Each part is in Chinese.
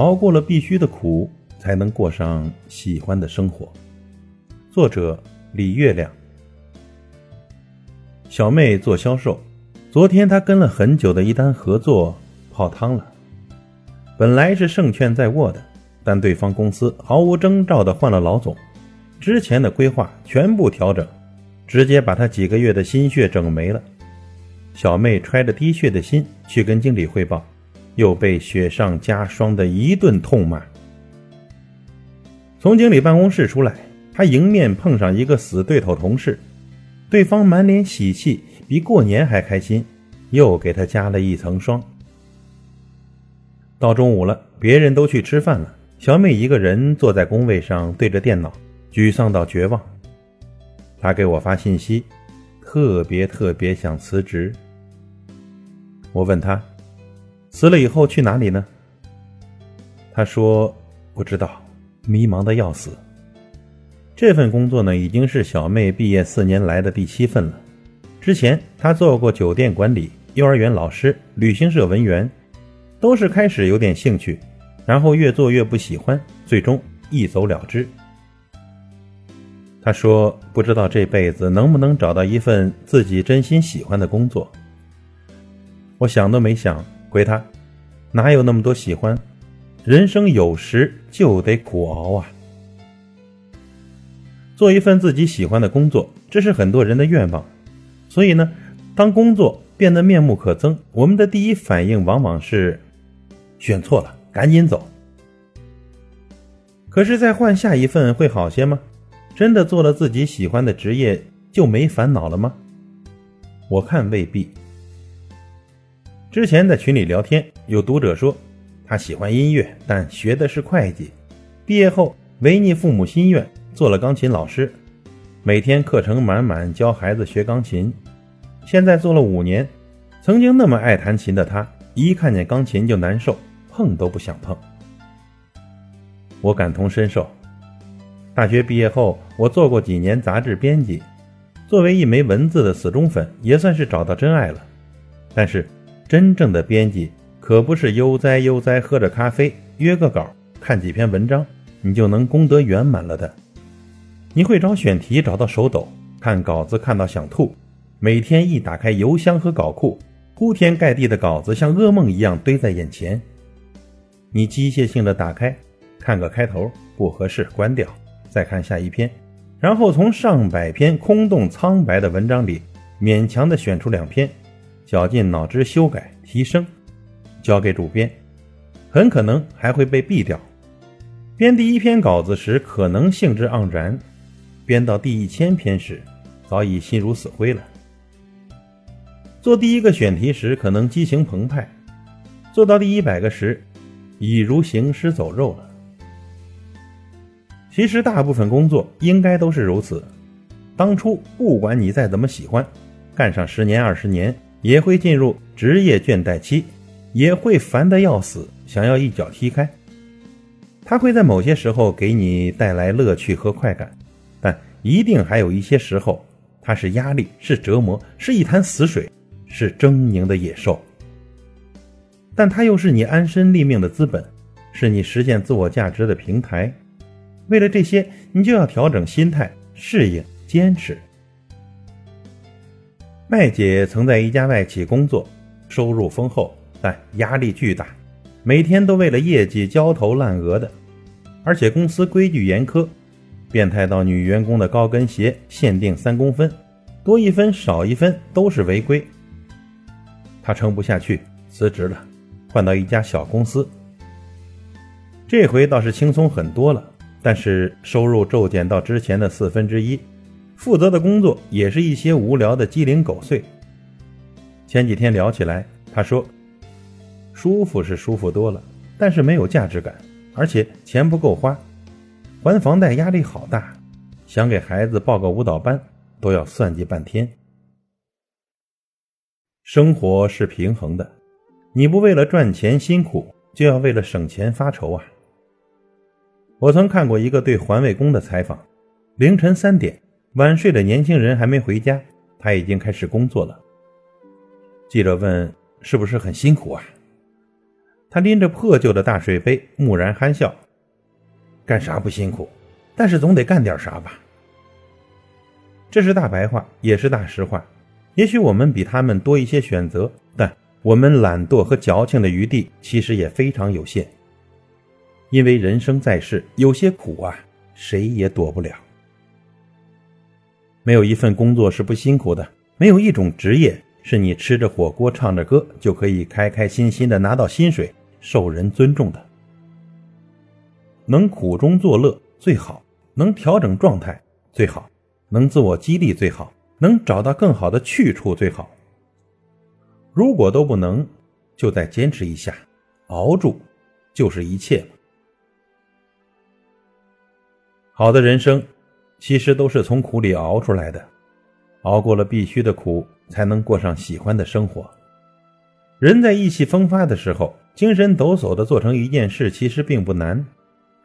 熬过了必须的苦，才能过上喜欢的生活。作者：李月亮。小妹做销售，昨天她跟了很久的一单合作泡汤了。本来是胜券在握的，但对方公司毫无征兆的换了老总，之前的规划全部调整，直接把她几个月的心血整没了。小妹揣着滴血的心去跟经理汇报，又被雪上加霜的一顿痛骂。从经理办公室出来，他迎面碰上一个死对头同事，对方满脸喜气，比过年还开心，又给他加了一层霜。到中午了，别人都去吃饭了，小美一个人坐在工位上对着电脑，沮丧到绝望。她给我发信息。特别特别想辞职。我问他，辞了以后去哪里呢？他说不知道，迷茫的要死。这份工作呢，已经是小妹毕业四年来的第七份了。之前她做过酒店管理、幼儿园老师、旅行社文员，都是开始有点兴趣，然后越做越不喜欢，最终一走了之。他说：“不知道这辈子能不能找到一份自己真心喜欢的工作。”我想都没想回他：“哪有那么多喜欢？人生有时就得苦熬啊！做一份自己喜欢的工作，这是很多人的愿望。所以呢，当工作变得面目可憎，我们的第一反应往往是选错了，赶紧走。可是再换下一份会好些吗？”真的做了自己喜欢的职业就没烦恼了吗？我看未必。之前在群里聊天，有读者说他喜欢音乐，但学的是会计，毕业后违逆父母心愿做了钢琴老师，每天课程满满教孩子学钢琴。现在做了五年，曾经那么爱弹琴的他，一看见钢琴就难受，碰都不想碰。我感同身受。大学毕业后，我做过几年杂志编辑，作为一枚文字的死忠粉，也算是找到真爱了。但是，真正的编辑可不是悠哉悠哉喝着咖啡，约个稿，看几篇文章，你就能功德圆满了的。你会找选题找到手抖，看稿子看到想吐，每天一打开邮箱和稿库，铺天盖地的稿子像噩梦一样堆在眼前。你机械性的打开，看个开头不合适，关掉。再看下一篇，然后从上百篇空洞苍白的文章里勉强的选出两篇，绞尽脑汁修改提升，交给主编，很可能还会被毙掉。编第一篇稿子时可能兴致盎然，编到第一千篇时早已心如死灰了。做第一个选题时可能激情澎湃，做到第一百个时已如行尸走肉了。其实大部分工作应该都是如此。当初不管你再怎么喜欢，干上十年二十年，也会进入职业倦怠期，也会烦得要死，想要一脚踢开。它会在某些时候给你带来乐趣和快感，但一定还有一些时候，它是压力，是折磨，是一潭死水，是狰狞的野兽。但它又是你安身立命的资本，是你实现自我价值的平台。为了这些，你就要调整心态，适应，坚持。麦姐曾在一家外企工作，收入丰厚，但压力巨大，每天都为了业绩焦头烂额的，而且公司规矩严苛，变态到女员工的高跟鞋限定三公分，多一分少一分都是违规。她撑不下去，辞职了，换到一家小公司。这回倒是轻松很多了。但是收入骤减到之前的四分之一，负责的工作也是一些无聊的鸡零狗碎。前几天聊起来，他说：“舒服是舒服多了，但是没有价值感，而且钱不够花，还房贷压力好大，想给孩子报个舞蹈班都要算计半天。”生活是平衡的，你不为了赚钱辛苦，就要为了省钱发愁啊。我曾看过一个对环卫工的采访，凌晨三点，晚睡的年轻人还没回家，他已经开始工作了。记者问：“是不是很辛苦啊？”他拎着破旧的大水杯，木然憨笑：“干啥不辛苦，但是总得干点啥吧。”这是大白话，也是大实话。也许我们比他们多一些选择，但我们懒惰和矫情的余地其实也非常有限。因为人生在世，有些苦啊，谁也躲不了。没有一份工作是不辛苦的，没有一种职业是你吃着火锅唱着歌就可以开开心心的拿到薪水、受人尊重的。能苦中作乐最好，能调整状态最好。能自我激励最好，能找到更好的去处最好。如果都不能，就再坚持一下，熬住就是一切。好的人生，其实都是从苦里熬出来的，熬过了必须的苦，才能过上喜欢的生活。人在意气风发的时候，精神抖擞的做成一件事，其实并不难，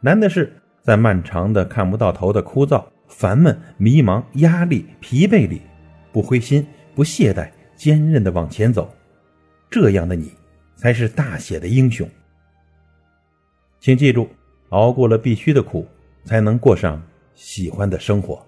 难的是在漫长的看不到头的枯燥。烦闷、迷茫、压力、疲惫里，不灰心、不懈怠，坚韧的往前走，这样的你才是大写的英雄。请记住，熬过了必须的苦，才能过上喜欢的生活。